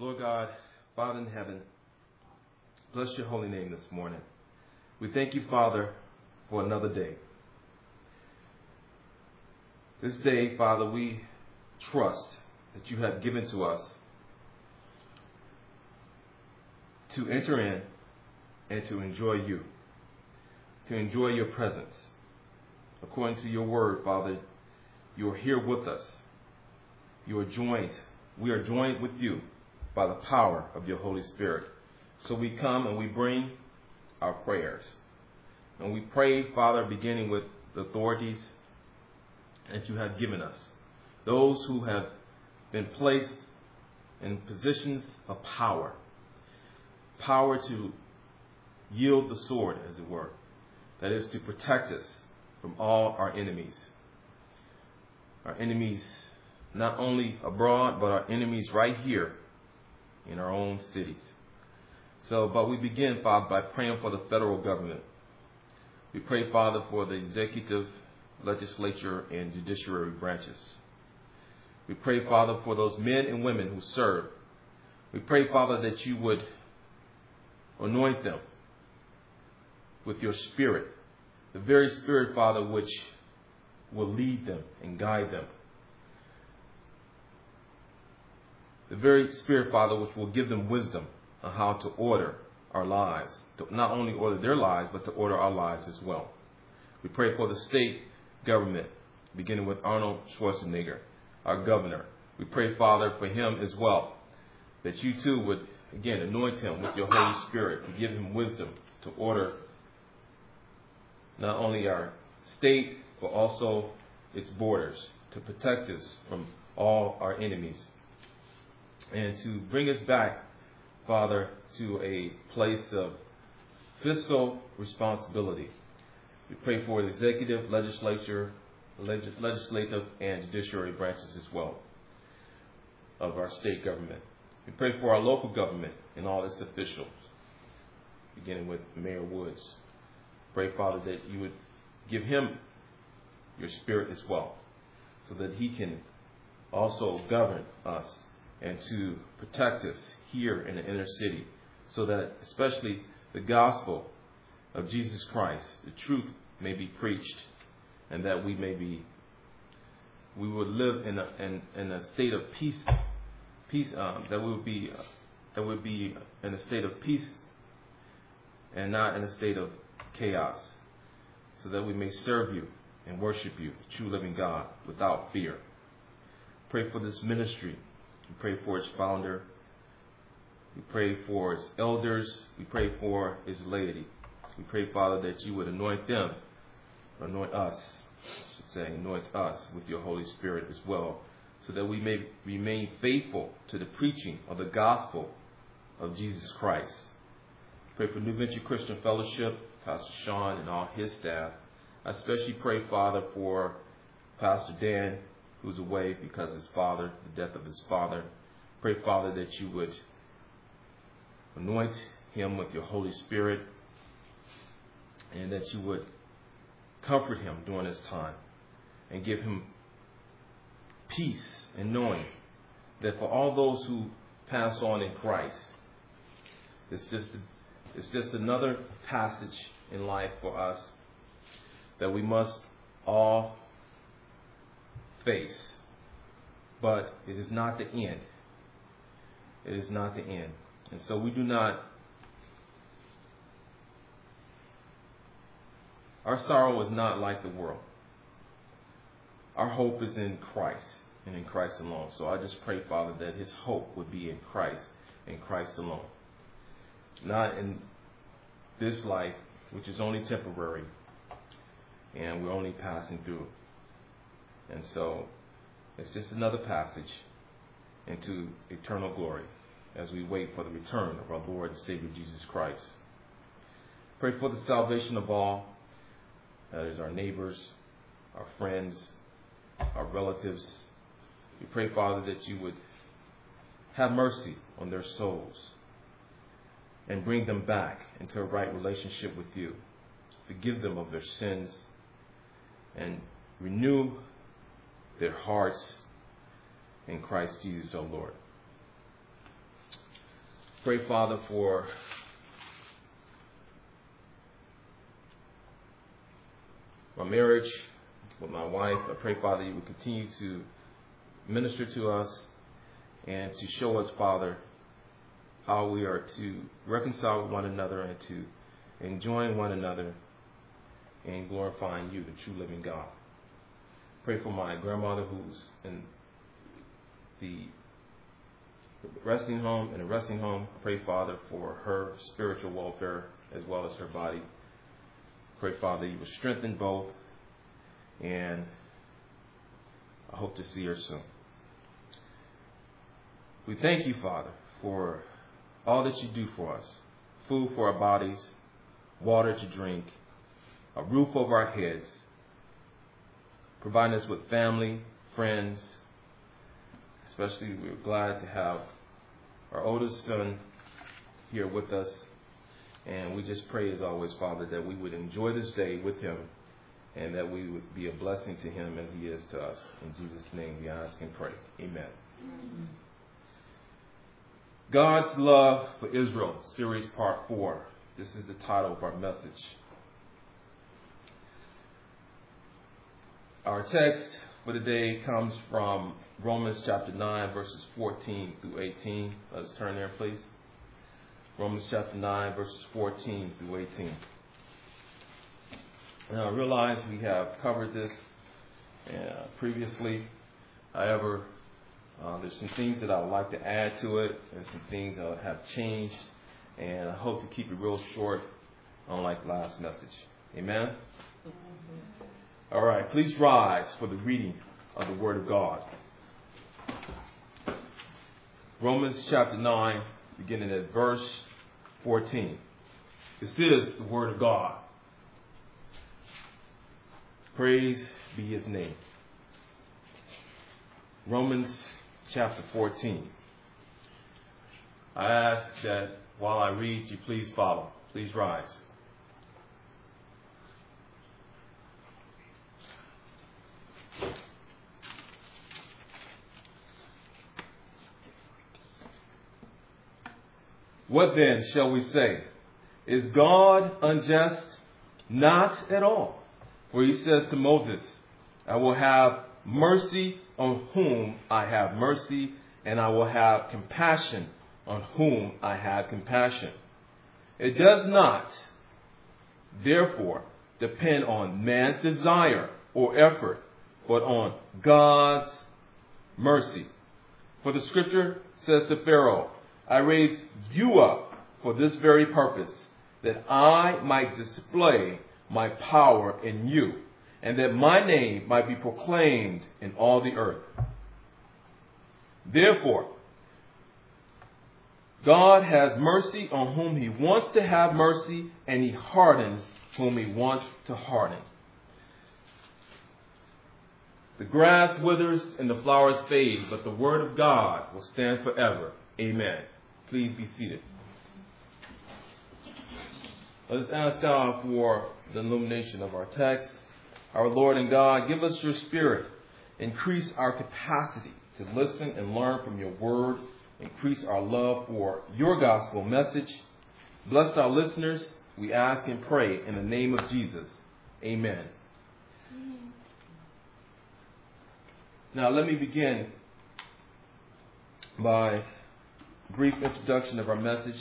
Lord God, Father in heaven, bless your holy name this morning. We thank you, Father, for another day. This day, Father, we trust that you have given to us to enter in and to enjoy you, to enjoy your presence. According to your word, Father, you are here with us. You are joined. We are joined with you by the power of your Holy Spirit. So we come and we bring our prayers. And we pray, Father, beginning with the authorities that you have given us, those who have been placed in positions of power, power to yield the sword, as it were, that is to protect us from all our enemies. Our enemies, not only abroad, but our enemies right here in our own cities. So, but we begin, Father, by praying for the federal government. We pray, Father, for the executive, legislature, and judiciary branches. We pray, Father, for those men and women who serve. We pray, Father, that you would anoint them with your spirit, the very spirit, Father, which will lead them and guide them. The very spirit, Father, which will give them wisdom on how to order our lives, to not only order their lives, but to order our lives as well. We pray for the state government, beginning with Arnold Schwarzenegger, our governor. We pray, Father, for him as well, that you too would, again, anoint him with your Holy Spirit to give him wisdom to order not only our state, but also its borders, to protect us from all our enemies, and to bring us back, Father, to a place of fiscal responsibility. We pray for the executive, legislature, legislative, and judiciary branches as well of our state government. We pray for our local government and all its officials, beginning with Mayor Woods. Pray, Father, that you would give him your spirit as well, so that he can also govern us and to protect us here in the inner city, so that especially the gospel of Jesus Christ, the truth may be preached, and that we may be, we would live in a in, in a state of peace, peace um, that we would be, that would be in a state of peace, and not in a state of chaos, so that we may serve you and worship you, the true living God, without fear. Pray for this ministry. We pray for its founder. We pray for its elders. We pray for its laity. We pray, Father, that you would anoint them, anoint us, I should say, anoint us with your Holy Spirit as well, so that we may remain faithful to the preaching of the gospel of Jesus Christ. Pray for New Venture Christian Fellowship, Pastor Shawn and all his staff. I especially pray, Father, for Pastor Dan, who's away because his father, the death of his father. Pray, Father, that you would anoint him with your Holy Spirit and that you would comfort him during this time and give him peace and knowing that for all those who pass on in Christ, it's just it's just another passage in life for us that we must all face. But it is not the end. It is not the end. And so we do not. Our sorrow is not like the world. Our hope is in Christ and in Christ alone. So I just pray, Father, that his hope would be in Christ and Christ alone. Not in this life, which is only temporary, and we're only passing through. And so it's just another passage into eternal glory as we wait for the return of our Lord and Savior Jesus Christ. Pray for the salvation of all, that is, our neighbors, our friends, our relatives. We pray, Father, that you would have mercy on their souls and bring them back into a right relationship with you. Forgive them of their sins and renew their hearts in Christ Jesus, our Lord. Pray, Father, for my marriage with my wife. I pray, Father, you would continue to minister to us and to show us, Father, how we are to reconcile with one another and to enjoy one another and glorifying you, the true living God. Pray for my grandmother who's in the resting home, in a resting home. Pray, Father, for her spiritual welfare as well as her body. Pray, Father, you will strengthen both, and I hope to see her soon. We thank you, Father, for all that you do for us food for our bodies, water to drink, a roof over our heads, providing us with family, friends. Especially, we're glad to have our oldest son here with us. And we just pray, as always, Father, that we would enjoy this day with him and that we would be a blessing to him as he is to us. In Jesus' name we ask and pray. Amen. Mm-hmm. God's Love for Israel, Series Part 4. This is the title of our message. Our text for today comes from Romans chapter 9, verses 14 through 18. Let's turn there, please. Romans chapter 9, verses 14 through 18. Now, I realize we have covered this uh, previously. However, uh, there's some things that I would like to add to it, and some things that have changed, and I hope to keep it real short, unlike last message. Amen? All right, please rise for the reading of the Word of God. Romans chapter 9, beginning at verse 14. This is the Word of God. Praise be His name. Romans chapter 14. I ask that while I read, you please follow. Please rise. What then shall we say? Is God unjust? Not at all. For he says to Moses, I will have mercy on whom I have mercy, and I will have compassion on whom I have compassion. It does not, therefore, depend on man's desire or effort, but on God's mercy. For the scripture says to Pharaoh, I raised you up for this very purpose, that I might display my power in you and that my name might be proclaimed in all the earth. Therefore, God has mercy on whom he wants to have mercy, and he hardens whom he wants to harden. The grass withers and the flowers fade, but the word of God will stand forever. Amen. Please be seated. Let us ask God for the illumination of our text our Lord and God, give us your spirit. Increase our capacity to listen and learn from your word. Increase our love for your gospel message. Bless our listeners. We ask and pray in the name of Jesus. Amen. Now, let me begin by brief introduction of our message.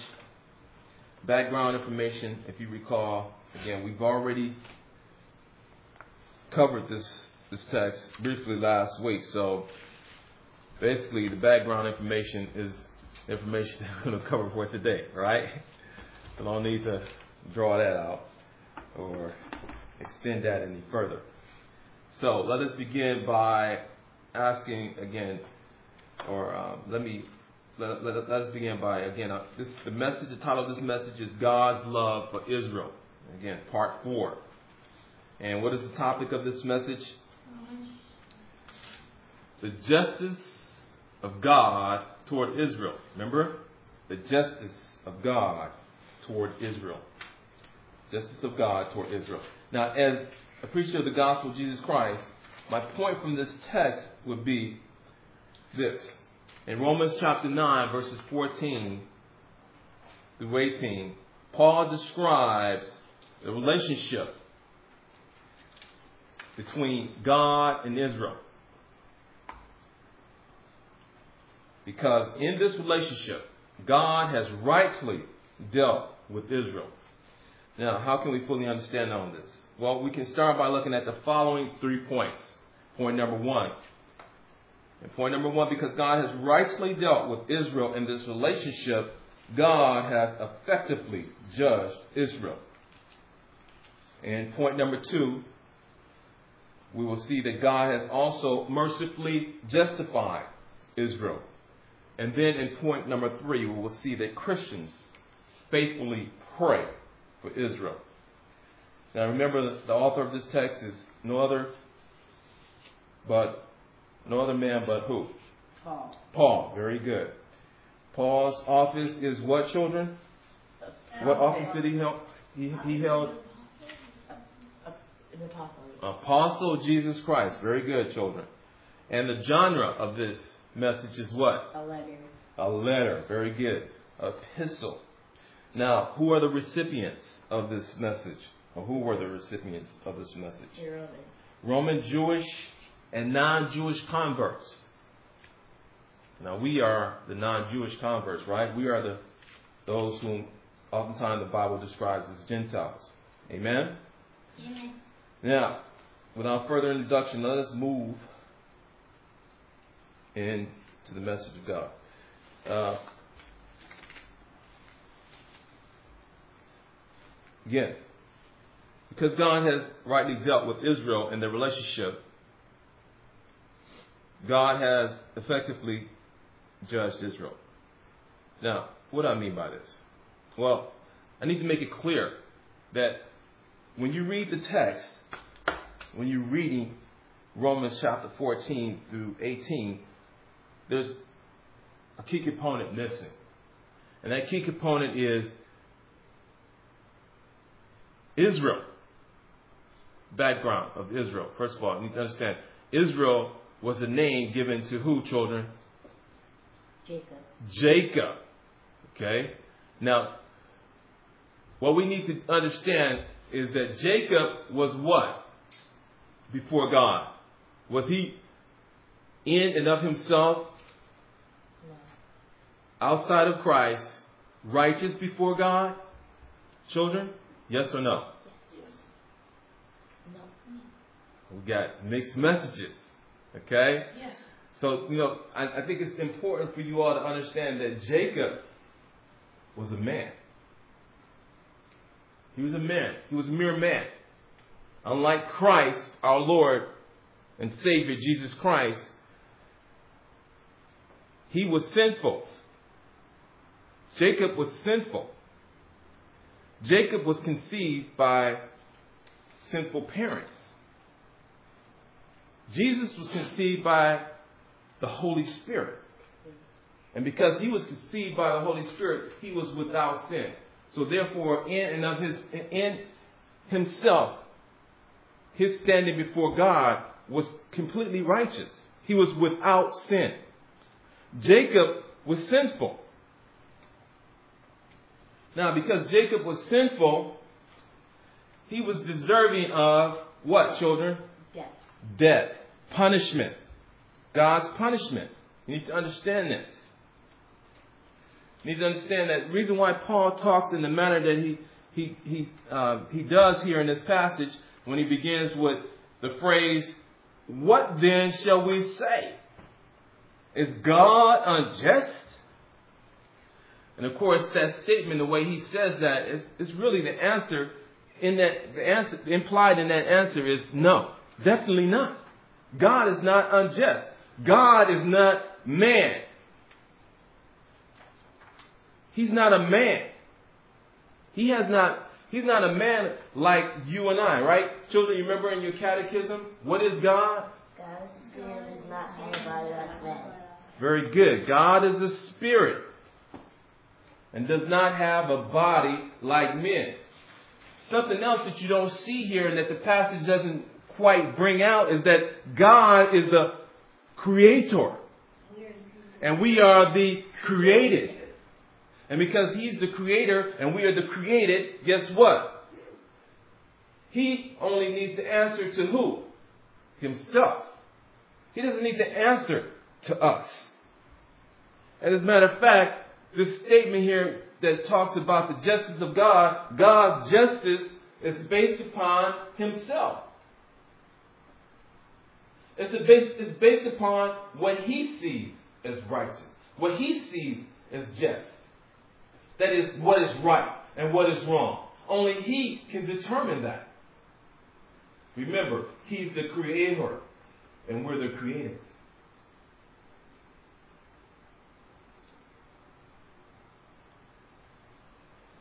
Background information, if you recall, again, we've already covered this this text briefly last week. So basically, the background information is information that we're going to cover for today, right? So I don't need to draw that out or extend that any further. So let us begin by asking again, or um, let me let, let, let, us begin by again. Uh, this the message. The title of this message is God's love for Israel. Again, part four. And what is the topic of this message? The justice of God toward Israel. Remember? The justice of God toward Israel. Justice of God toward Israel. Now, as a preacher of the gospel of Jesus Christ, my point from this text would be this. In Romans chapter 9, verses 14 through 18, Paul describes the relationship between God and Israel. Because in this relationship, God has rightfully dealt with Israel. Now, how can we fully understand all this? Well, we can start by looking at the following three points. Point number one. And point number one, because God has rightfully dealt with Israel in this relationship, God has effectively judged Israel. And point number two, we will see that God has also mercifully justified Israel. And then in point number three, we will see that Christians faithfully pray for Israel. Now remember, the author of this text is no other but no other man but who? Paul. Paul. Very good. Paul's office is what, children? What office did he held? He, he held An apostle. Apostle Jesus Christ. Very good, children. And the genre of this message is what? A letter. A letter. Very good. Epistle. Now, who are the recipients of this message? Or who were the recipients of this message? Roman. Roman Jewish and non Jewish converts. Now, we are the non Jewish converts, right? We are the those whom oftentimes the Bible describes as Gentiles. Amen? Amen. Now, without further introduction, let us move into the message of God. Uh, again, because God has rightly dealt with Israel in their relationship, God has effectively judged Israel. Now, what do I mean by this? Well, I need to make it clear that when you read the text, when you're reading Romans chapter 14 through 18, there's a key component missing. And that key component is Israel. Background of Israel. First of all, you need to understand Israel was a name given to who, children? Jacob. Jacob. Okay? Now, what we need to understand is that Jacob was what? Before God. Was he in and of himself, No. outside of Christ, righteous before God? Children? Yes or no? Yes. No. We got mixed messages. Okay? Yes. So, you know, I, I think it's important for you all to understand that Jacob was a man. He was a man. He was a mere man. Unlike Christ, our Lord and Savior, Jesus Christ, he was sinful. Jacob was sinful. Jacob was conceived by sinful parents. Jesus was conceived by the Holy Spirit. And because he was conceived by the Holy Spirit, he was without sin. So therefore, in and of his in himself, his standing before God was completely righteous. He was without sin. Jacob was sinful. Now, because Jacob was sinful, he was deserving of what, children? Death. Death, punishment, God's punishment. You need to understand this. You need to understand that the reason why Paul talks in the manner that he he he uh, he does here in this passage when he begins with the phrase, "What then shall we say? Is God unjust?" And of course, that statement, the way he says that, is, is really the answer. In that, the answer implied in that answer is no, definitely not. God is not unjust. God is not man. He's not a man. He has not. He's not a man like you and I, right? Children, you remember in your catechism, what is God? God's spirit is not anybody like man. Very good. God is a spirit and does not have a body like men. Something else that you don't see here and that the passage doesn't quite bring out is that God is the creator and we are the created. And because He's the creator and we are the created, guess what? He only needs to answer to who? Himself. He doesn't need to answer to us. And as a matter of fact, this statement here that talks about the justice of God, God's justice is based upon Himself. It's based, it's based upon what He sees as righteous, what He sees as just. That is what is right and what is wrong. Only He can determine that. Remember, He's the creator and we're the created.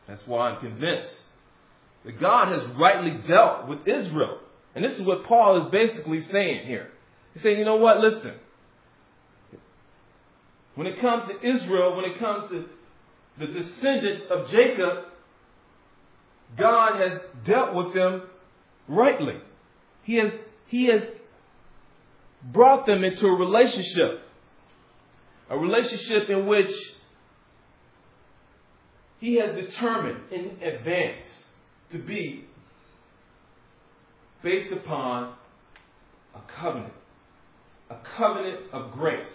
That's why I'm convinced that God has rightly dealt with Israel. And this is what Paul is basically saying here. He's saying, you know what, listen. When it comes to Israel, when it comes to the descendants of Jacob, God has dealt with them rightly. He has, he has brought them into a relationship. A relationship in which he has determined in advance to be based upon a covenant. A covenant of grace.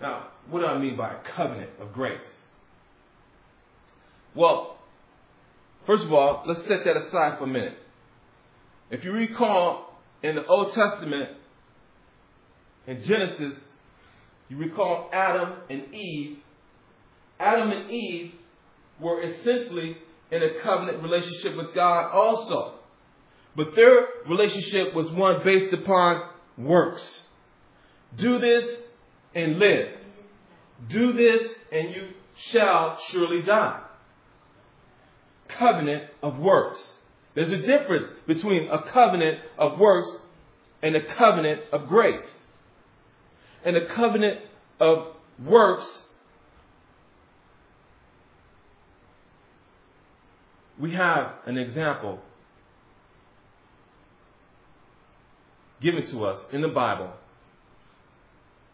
Now, what do I mean by a covenant of grace? Well, first of all, let's set that aside for a minute. If you recall in the Old Testament, in Genesis, you recall Adam and Eve. Adam and Eve were essentially in a covenant relationship with God also. But their relationship was one based upon works. Do this and live. Do this and you shall surely die. Covenant of works. There's a difference between a covenant of works and a covenant of grace. And a covenant of works, we have an example given to us in the Bible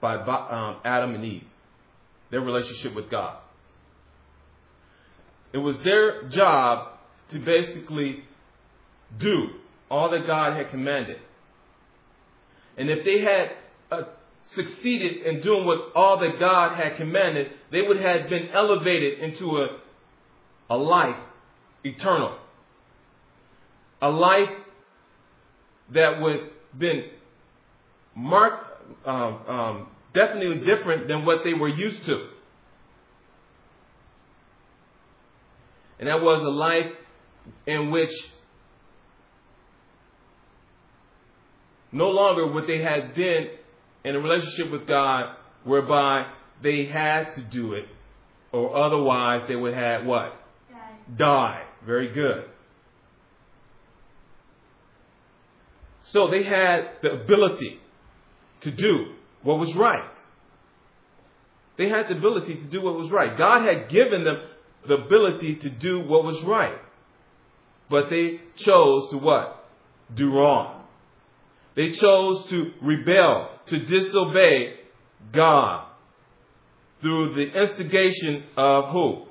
by um, Adam and Eve, their relationship with God. It was their job to basically do all that God had commanded. And if they had uh, succeeded in doing what all that God had commanded, they would have been elevated into a, a life eternal. A life that would been marked, um, um, definitely different than what they were used to. And that was a life in which no longer would they had been in a relationship with God whereby they had to do it, or otherwise they would have what? Die. Die. Very good. So they had the ability to do what was right. They had the ability to do what was right. God had given them the ability to do what was right. But they chose to what? Do wrong. They chose to rebel, to disobey God through the instigation of who?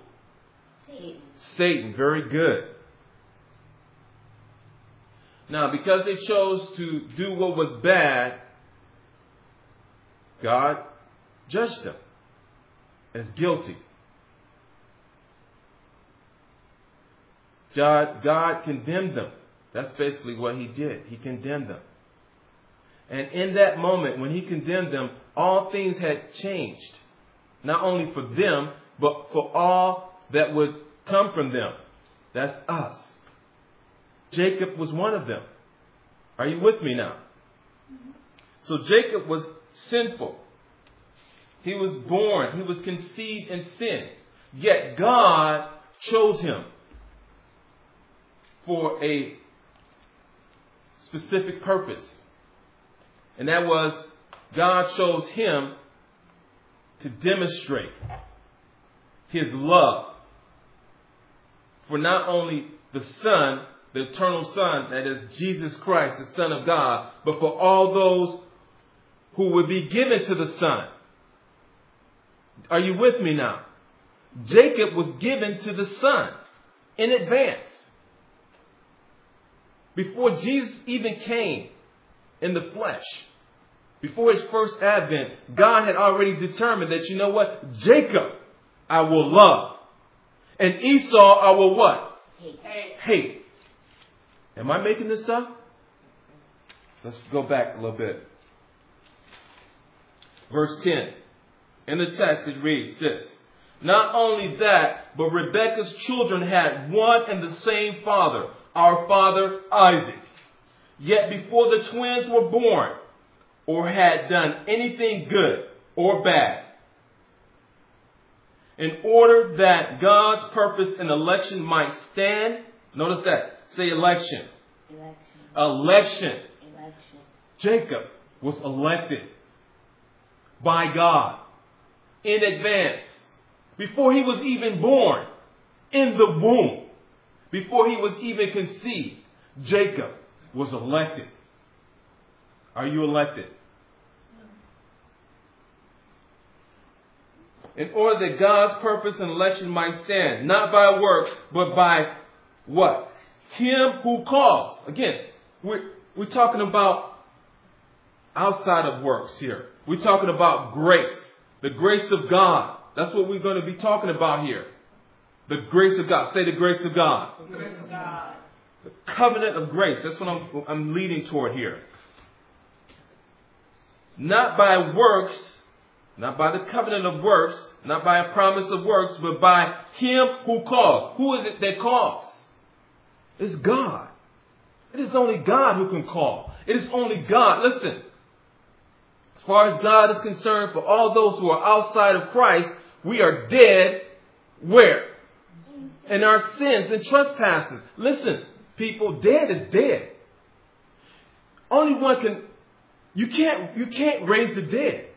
Satan. Satan. Very good. Now, because they chose to do what was bad, God judged them as guilty. God, God condemned them. That's basically what He did. He condemned them. And in that moment, when he condemned them, all things had changed. Not only for them, but for all that would come from them. That's us. Jacob was one of them. Are you with me now? So Jacob was sinful. He was born, he was conceived in sin. Yet God chose him for a specific purpose. And that was God chose him to demonstrate his love for not only the Son, the eternal Son, that is Jesus Christ, the Son of God, but for all those who would be given to the Son. Are you with me now? Jacob was given to the Son in advance. Before Jesus even came in the flesh, before his first advent, God had already determined that, you know what? Jacob I will love. And Esau I will what? Hate. Hate. Am I making this up? Let's go back a little bit. Verse 10. In the text, it reads this. Not only that, but Rebekah's children had one and the same father, our father Isaac. Yet before the twins were born, or had done anything good or bad, in order that God's purpose and election might stand, notice that, say election, Election. election. Election. Jacob was elected by God in advance, before he was even born, in the womb, before he was even conceived. Jacob was elected. Are you elected? In order that God's purpose and election might stand, not by works, but by what? Him who calls. Again, we're, we're talking about outside of works here. We're talking about grace, the grace of God. That's what we're going to be talking about here. The grace of God. Say the grace of God. The grace of God. The covenant of grace. That's what I'm, I'm leading toward here. Not by works, not by the covenant of works, not by a promise of works, but by Him who called. Who is it that calls? It's God. It is only God who can call. It is only God. Listen. As far as God is concerned, for all those who are outside of Christ, we are dead where? In our sins and trespasses. Listen, people, dead is dead. Only one can you can't you can't raise the dead.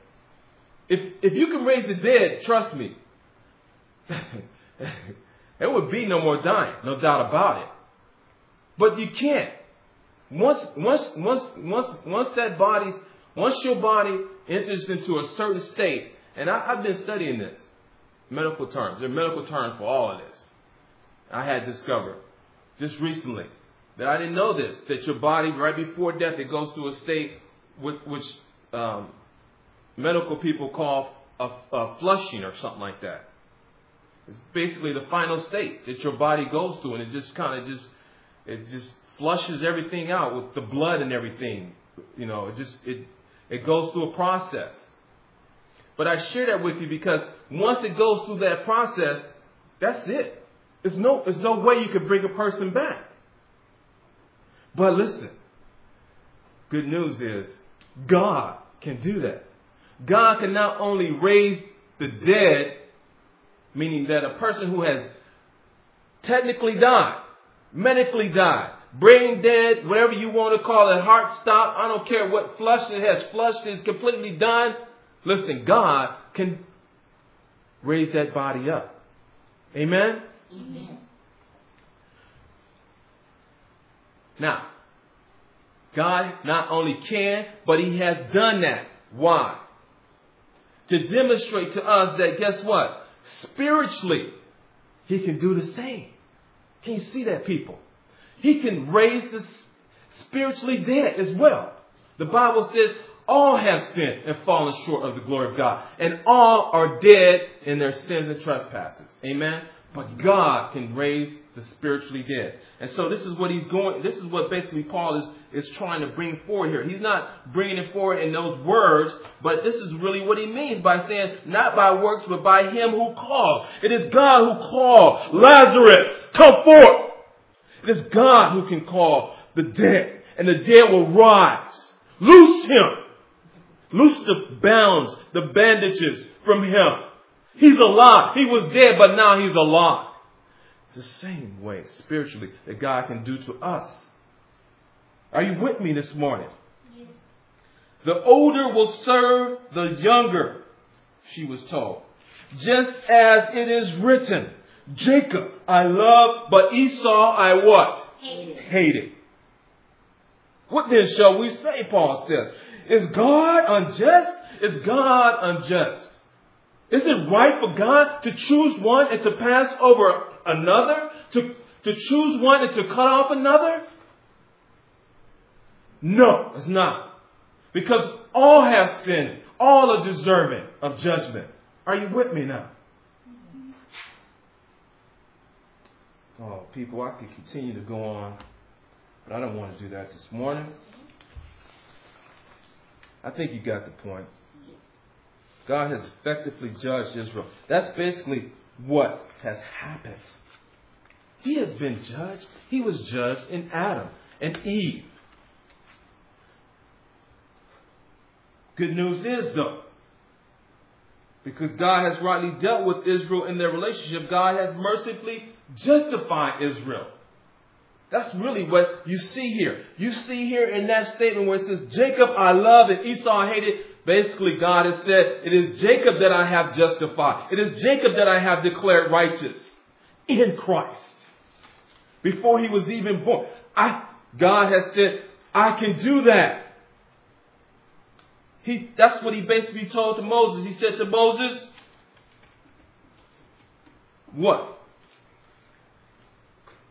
If if you can raise the dead, trust me, there would be no more dying, no doubt about it. But you can't. Once once once once once that body's once your body enters into a certain state, and I, I've been studying this, medical terms. There are medical terms for all of this. I had discovered just recently that I didn't know this, that your body, right before death, it goes through a state which, which um, medical people call a, a flushing or something like that. It's basically the final state that your body goes through, and it just kind of just it just flushes everything out with the blood and everything. You know, it just it it goes through a process. But I share that with you because once it goes through that process, that's it. There's no there's no way you can bring a person back. But listen, good news is God can do that. God can not only raise the dead, meaning that a person who has technically died, medically died, brain dead, whatever you want to call it, heart stop, I don't care what flush it has flushed, is completely done. Listen, God can raise that body up. Amen? Amen. Now, God not only can, but He has done that. Why? To demonstrate to us that guess what? Spiritually, He can do the same. Can you see that, people? He can raise the spiritually dead as well. The Bible says all have sinned and fallen short of the glory of God, and all are dead in their sins and trespasses. Amen? But God can raise the spiritually dead. And so this is what he's going, this is what basically Paul is, is trying to bring forward here. He's not bringing it forward in those words, but this is really what he means by saying, not by works, but by him who called. It is God who called Lazarus, come forth. It is God who can call the dead, and the dead will rise. Loose him. Loose the bounds, the bandages from him. He's alive. He was dead, but now he's alive. The same way spiritually that God can do to us. Are you with me this morning? The older will serve the younger, she was told. Just as it is written, Jacob I love, but Esau I what? Hated. Hated. What then shall we say, Paul says? Is God unjust? Is God unjust? Is it right for God to choose one and to pass over another? To, to choose one and to cut off another? No, it's not. Because all have sinned. All are deserving of judgment. Are you with me now? Oh, people, I could continue to go on, but I don't want to do that this morning. I think you got the point. God has effectively judged Israel. That's basically what has happened. He has been judged. He was judged in Adam and Eve. Good news is, though, because God has rightly dealt with Israel in their relationship, God has mercifully justified Israel. That's really what you see here. You see here in that statement where it says, Jacob I love and Esau I hated. Basically, God has said, It is Jacob that I have justified. It is Jacob that I have declared righteous in Christ. Before he was even born. I, God has said, I can do that. He, that's what he basically told to Moses. He said to Moses, What?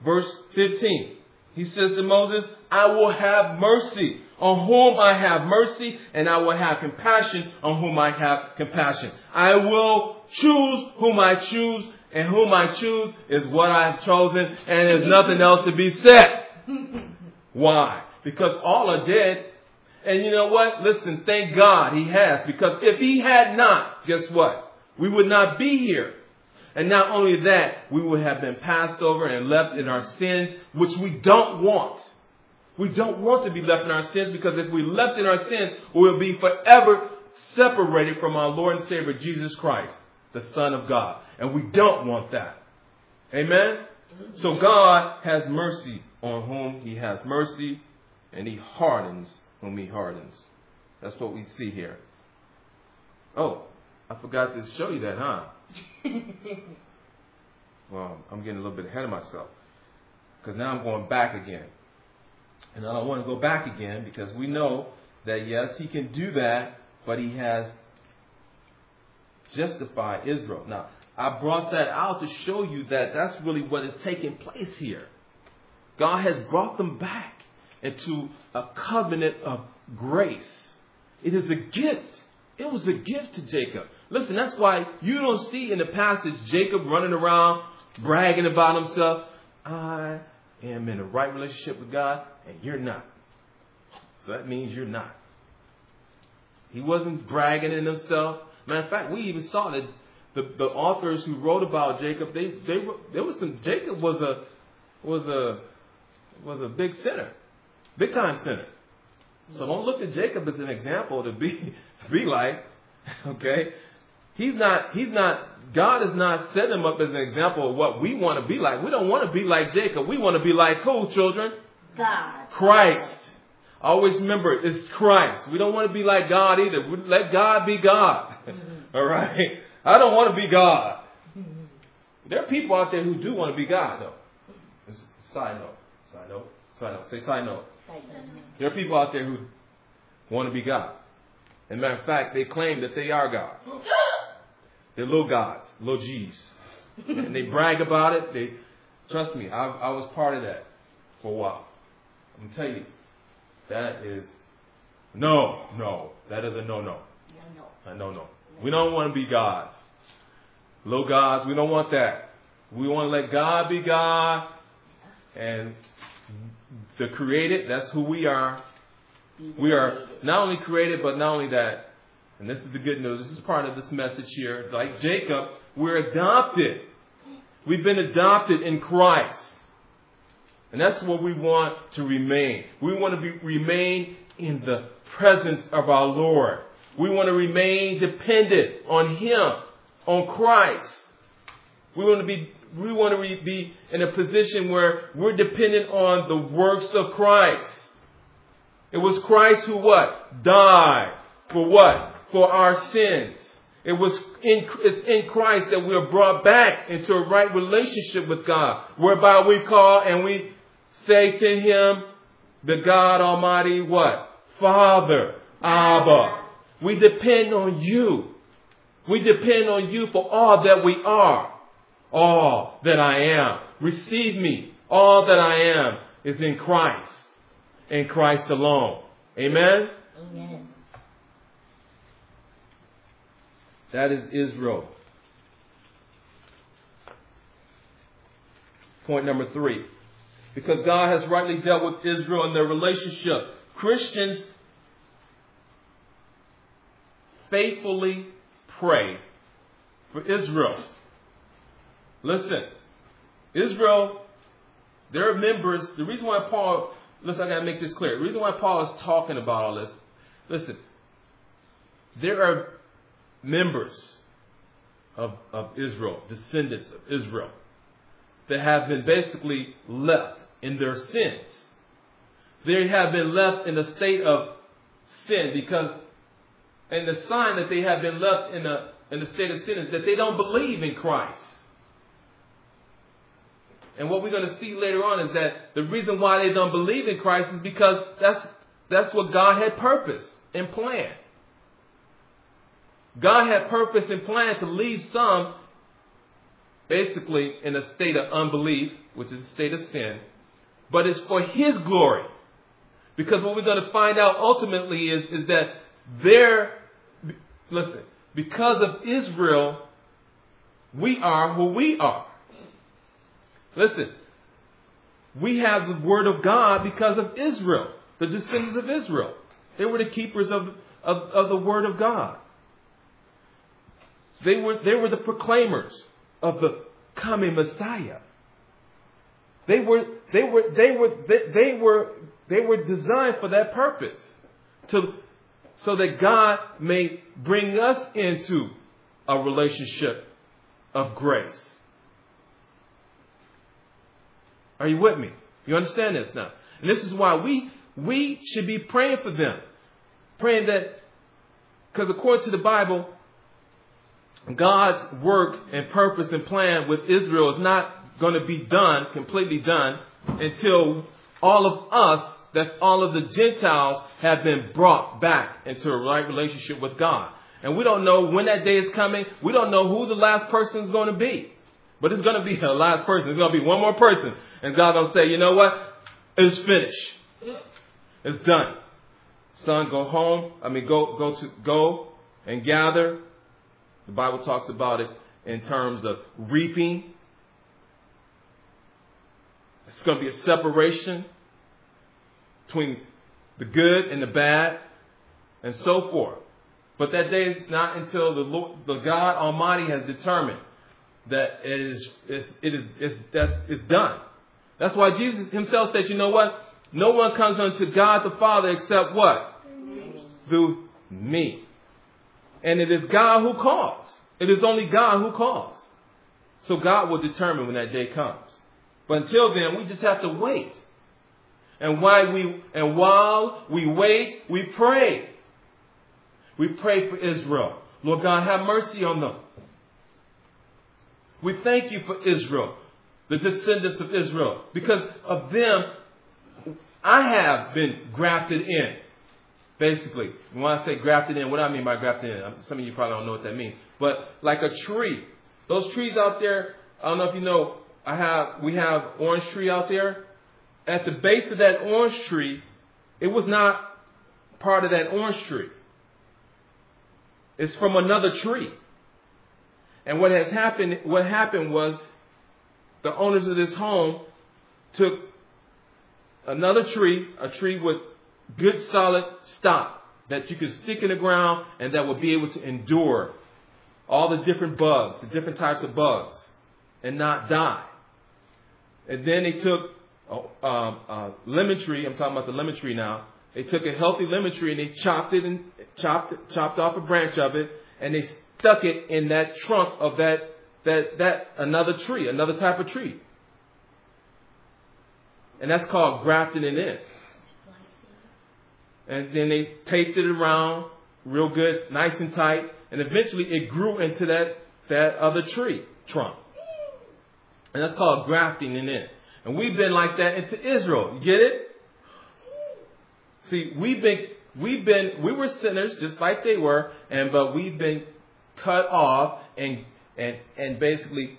Verse 15. He says to Moses, I will have mercy on whom I have mercy, and I will have compassion on whom I have compassion. I will choose whom I choose, and whom I choose is what I have chosen, and there's nothing else to be said. Why? Because all are dead. And you know what? Listen, thank God he has, because if he had not, guess what? We would not be here. And not only that, we would have been passed over and left in our sins, which we don't want. We don't want to be left in our sins because if we're left in our sins, we will be forever separated from our Lord and Savior Jesus Christ, the Son of God. And we don't want that. Amen? So God has mercy on whom he has mercy, and he hardens whom he hardens. That's what we see here. Oh, I forgot to show you that, huh? well, I'm getting a little bit ahead of myself. Because now I'm going back again. And I don't want to go back again because we know that yes, he can do that, but he has justified Israel. Now, I brought that out to show you that that's really what is taking place here. God has brought them back into a covenant of grace. It is a gift. It was a gift to Jacob. Listen, that's why you don't see in the passage Jacob running around bragging about himself. I am in a right relationship with God, and you're not. So that means you're not. He wasn't bragging in himself. Matter of fact, we even saw that the, the authors who wrote about Jacob, they, they there was some Jacob was a was a was a big sinner, big time sinner. So don't look at Jacob as an example to be be like. Okay, he's not. He's not. God has not set him up as an example of what we want to be like. We don't want to be like Jacob. We want to be like who, children? God. Christ. Always remember, it's Christ. We don't want to be like God either. We let God be God. Mm-hmm. All right. I don't want to be God. There are people out there who do want to be God, though. It's a side note. Side note. Side note. Say side note. There are people out there who want to be God. As a matter of fact, they claim that they are God. They're little gods, little G's. And they brag about it. They trust me, I, I was part of that for a while. I'm gonna tell you, that is no, no. That is a no no. A no no. We don't want to be gods. Little gods, we don't want that. We want to let God be God and the created, that's who we are. We are not only created, but not only that, and this is the good news, this is part of this message here. Like Jacob, we're adopted. We've been adopted in Christ. And that's what we want to remain. We want to be, remain in the presence of our Lord. We want to remain dependent on Him, on Christ. We want to be, we want to be in a position where we're dependent on the works of Christ. It was Christ who what? Died. For what? For our sins. It was in, it's in Christ that we are brought back into a right relationship with God, whereby we call and we say to Him, the God Almighty, what? Father, Abba. We depend on you. We depend on you for all that we are, all that I am. Receive me. All that I am is in Christ, in Christ alone. Amen? Amen. That is Israel. Point number three. Because God has rightly dealt with Israel and their relationship. Christians faithfully pray for Israel. Listen, Israel, their members, the reason why Paul, listen, I gotta make this clear. The reason why Paul is talking about all this, listen, there are members of, of Israel, descendants of Israel, that have been basically left in their sins. They have been left in a state of sin because, and the sign that they have been left in a, in a state of sin is that they don't believe in Christ. And what we're going to see later on is that the reason why they don't believe in Christ is because that's, that's what God had purposed and planned. God had purpose and plan to leave some basically in a state of unbelief, which is a state of sin, but it's for His glory. Because what we're going to find out ultimately is, is that there, listen, because of Israel, we are who we are. Listen, we have the word of God because of Israel, the descendants of Israel. They were the keepers of, of, of the word of God. They were, they were the proclaimers of the coming Messiah. They were, they were, they were, they, they were, they were designed for that purpose. To, so that God may bring us into a relationship of grace. Are you with me? You understand this now? And this is why we, we should be praying for them. Praying that, because according to the Bible, God's work and purpose and plan with Israel is not going to be done, completely done, until all of us, that's all of the Gentiles, have been brought back into a right relationship with God. And we don't know when that day is coming. We don't know who the last person is going to be. But it's going to be the last person. It's going to be one more person. And God's going to say, you know what? It's finished. It's done. Son, go home. I mean, go, go to, go and gather the Bible talks about it in terms of reaping. It's going to be a separation between the good and the bad and so forth. But that day is not until the Lord, the God Almighty has determined that it is, it's, it is, it's, that's, it's done. That's why Jesus himself said, you know what? No one comes unto God the Father except what? Through me. And it is God who calls. It is only God who calls. So God will determine when that day comes. But until then, we just have to wait. And while we, and while we wait, we pray. We pray for Israel. Lord God, have mercy on them. We thank you for Israel, the descendants of Israel. Because of them, I have been grafted in. Basically, when I say grafted in, what I mean by grafted in? Some of you probably don't know what that means. But like a tree, those trees out there, I don't know if you know, I have, we have orange tree out there. At the base of that orange tree, it was not part of that orange tree. It's from another tree. And what has happened, what happened was the owners of this home took another tree, a tree with good solid stock that you could stick in the ground and that would be able to endure all the different bugs, the different types of bugs, and not die. And then they took a, um, a lemon tree. I'm talking about the lemon tree now. They took a healthy lemon tree and they chopped it and chopped chopped off a branch of it, and they stuck it in that trunk of that that that another tree, another type of tree. And that's called grafting it in and then they taped it around real good, nice and tight, and eventually it grew into that, that other tree trunk. And that's called grafting in it. And we've been like that into Israel. You get it? See, we've been, we've been, we were sinners just like they were, and but we've been cut off and and and basically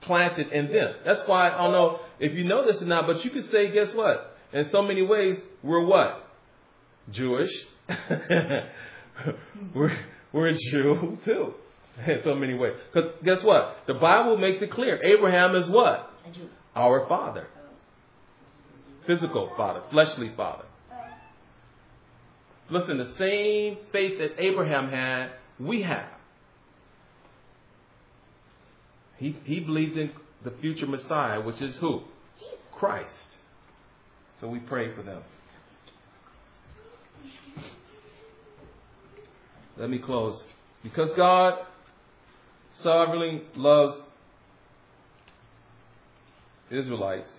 planted in them. That's why I don't know if you know this or not, but you could say, guess what? In so many ways, we're what? Jewish. we're we're a Jew too. In so many ways. Because guess what? The Bible makes it clear. Abraham is what? Our father. Physical father, fleshly father. Listen, the same faith that Abraham had, we have. He, he believed in the future Messiah, which is who? Christ. So we pray for them. Let me close. Because God sovereignly loves Israelites,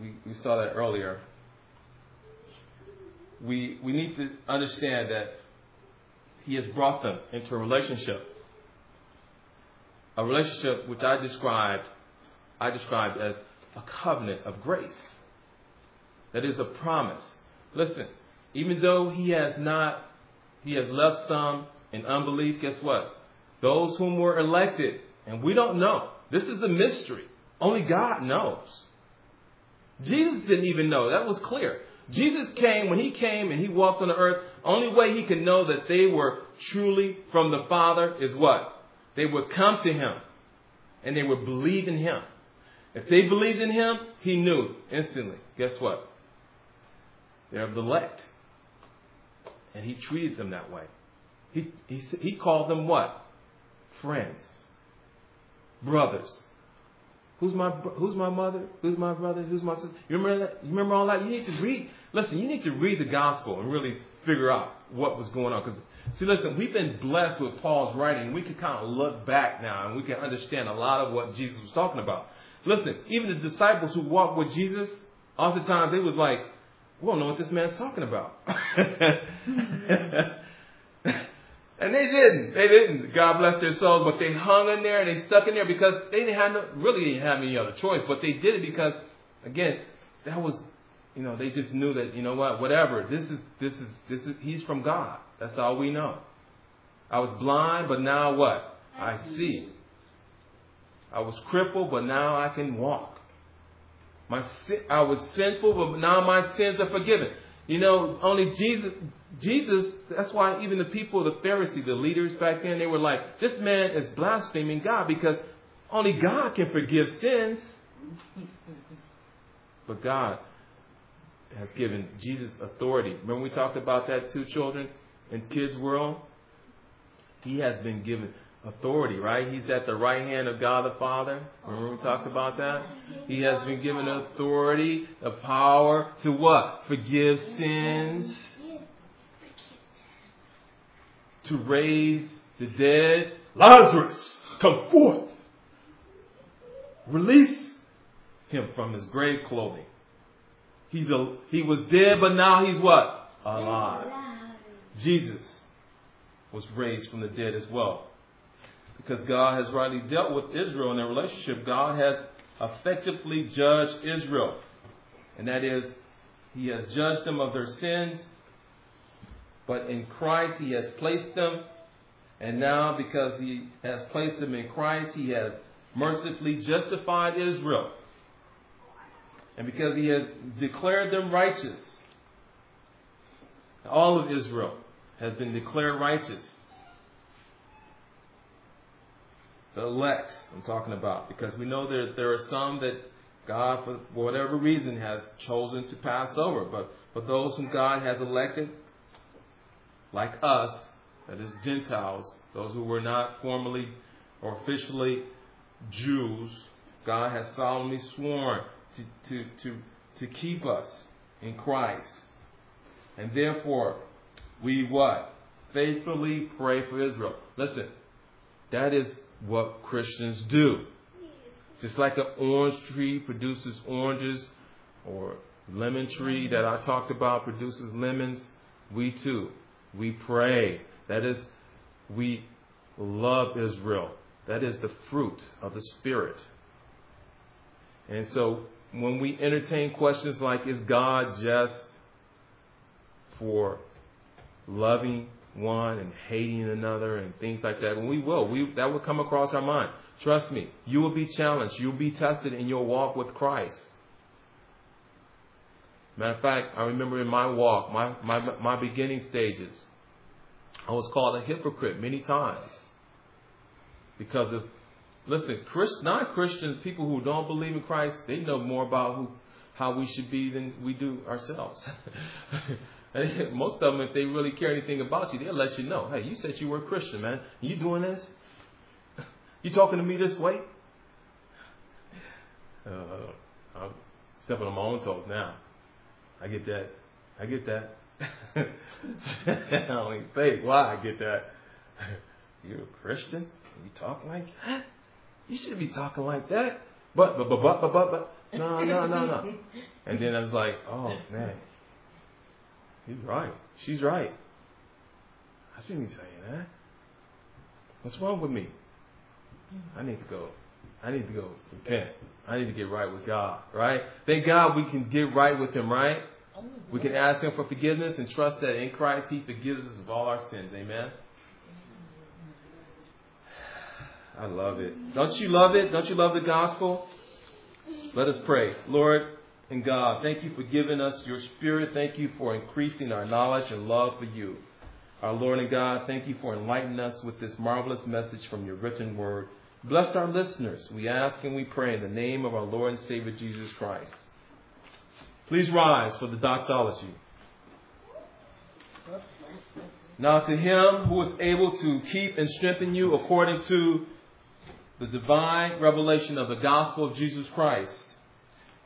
we, we saw that earlier. We, we need to understand that He has brought them into a relationship. A relationship which I described, I described as a covenant of grace. That is a promise. Listen, even though He has not, He has left some in unbelief, guess what? Those whom were elected, and we don't know. This is a mystery. Only God knows. Jesus didn't even know. That was clear. Jesus came, when he came and he walked on the earth, only way he could know that they were truly from the Father is what? They would come to him and they would believe in him. If they believed in him, he knew instantly. Guess what? They're of the elect. And he treated them that way. He, he, he called them what? Friends. Brothers. Who's my Who's my mother? Who's my brother? Who's my sister? You remember that? You remember all that? You need to read. Listen, you need to read the gospel and really figure out what was going on. Because see, listen, we've been blessed with Paul's writing. We can kind of look back now and we can understand a lot of what Jesus was talking about. Listen, even the disciples who walked with Jesus, oftentimes they was like, "We don't know what this man's talking about." Mm-hmm. And they didn't. They didn't. God bless their souls, but they hung in there and they stuck in there because they didn't have no, really didn't have any other choice. But they did it because, again, that was, you know, they just knew that you know what, whatever. This is this is this is he's from God. That's all we know. I was blind, but now what? I see. I was crippled, but now I can walk. My I was sinful, but now my sins are forgiven. You know, only Jesus, Jesus, that's why even the people, the Pharisees, the leaders back then, they were like, this man is blaspheming God because only God can forgive sins. But God has given Jesus authority. Remember we talked about that two children in kids' world? He has been given authority, right? He's at the right hand of God the Father. Remember we talked about that? He has been given authority, the power to what? Forgive sins, to raise the dead. Lazarus, come forth. Release him from his grave clothing. He's a, he was dead, but now he's what? Alive. Jesus was raised from the dead as well because God has rightly dealt with Israel in their relationship. God has effectively judged Israel. And that is, He has judged them of their sins, but in Christ He has placed them. And now, because He has placed them in Christ, He has mercifully justified Israel. And because He has declared them righteous, all of Israel has been declared righteous the elect I'm talking about because we know that there are some that God for whatever reason has chosen to pass over but for those whom God has elected like us that is Gentiles those who were not formally or officially Jews God has solemnly sworn to, to, to, to keep us in Christ. And therefore we what? Faithfully pray for Israel. Listen that is what Christians do. Just like an orange tree produces oranges, or lemon tree that I talked about produces lemons, we too, we pray. That is, we love Israel. That is the fruit of the Spirit. And so when we entertain questions like, is God just for loving one and hating another and things like that. And we will. We, that will come across our mind. Trust me, you will be challenged. You'll be tested in your walk with Christ. Matter of fact, I remember in my walk, my, my, my beginning stages, I was called a hypocrite many times. Because of, listen, Christ, non-Christians, people who don't believe in Christ, they know more about who, how we should be than we do ourselves. Most of them, if they really care anything about you, they'll let you know. Hey, you said you were a Christian, man. You doing this? You talking to me this way? Uh, I'm stepping on my own toes now. I get that. I get that. I don't even say why I get that. You're a Christian? You talk like that? You shouldn't be talking like that. But, but, but, but, but, but, but. No, no, no, no. And then I was like, oh, man. He's right. She's right. I shouldn't be saying that. What's wrong with me? I need to go. I need to go repent. I need to get right with God, right? Thank God we can get right with Him, right? We can ask Him for forgiveness and trust that in Christ He forgives us of all our sins. Amen. I love it. Don't you love it? Don't you love the gospel? Let us pray. Lord and God, thank you for giving us your spirit. Thank you for increasing our knowledge and love for you. Our Lord and God, thank you for enlightening us with this marvelous message from your written word. Bless our listeners. We ask and we pray in the name of our Lord and Savior Jesus Christ. Please rise for the doxology. Now to him who is able to keep and strengthen you according to the divine revelation of the gospel of Jesus Christ,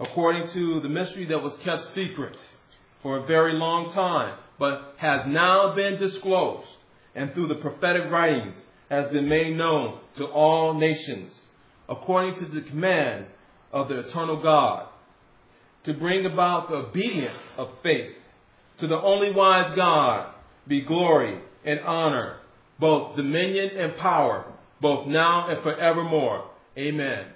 according to the mystery that was kept secret for a very long time, but has now been disclosed, and through the prophetic writings has been made known to all nations, according to the command of the eternal God, to bring about the obedience of faith. To the only wise God be glory and honor, both dominion and power, both now and forevermore. Amen.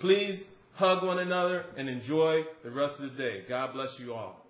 Please hug one another and enjoy the rest of the day. God bless you all.